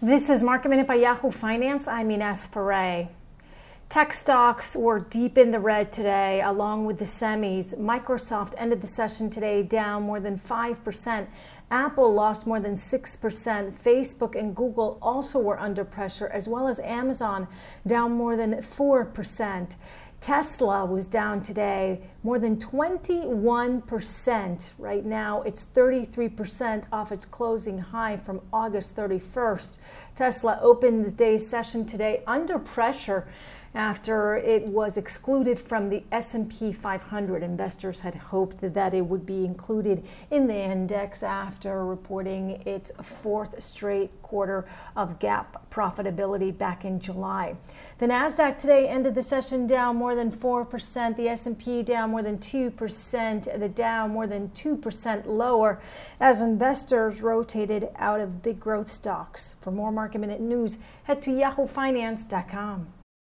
This is Market Minute by Yahoo Finance. I'm Ines Ferre. Tech stocks were deep in the red today, along with the semis. Microsoft ended the session today down more than 5%. Apple lost more than 6%. Facebook and Google also were under pressure, as well as Amazon down more than 4%. Tesla was down today more than 21%. Right now, it's 33% off its closing high from August 31st. Tesla opened the day's session today under pressure after it was excluded from the S&P 500. Investors had hoped that it would be included in the index after reporting its fourth straight quarter of GAAP profitability back in July. The Nasdaq today ended the session down more than 4%, the S&P down more than 2%, the Dow more than 2% lower as investors rotated out of big growth stocks. For more market minute news, head to yahoofinance.com.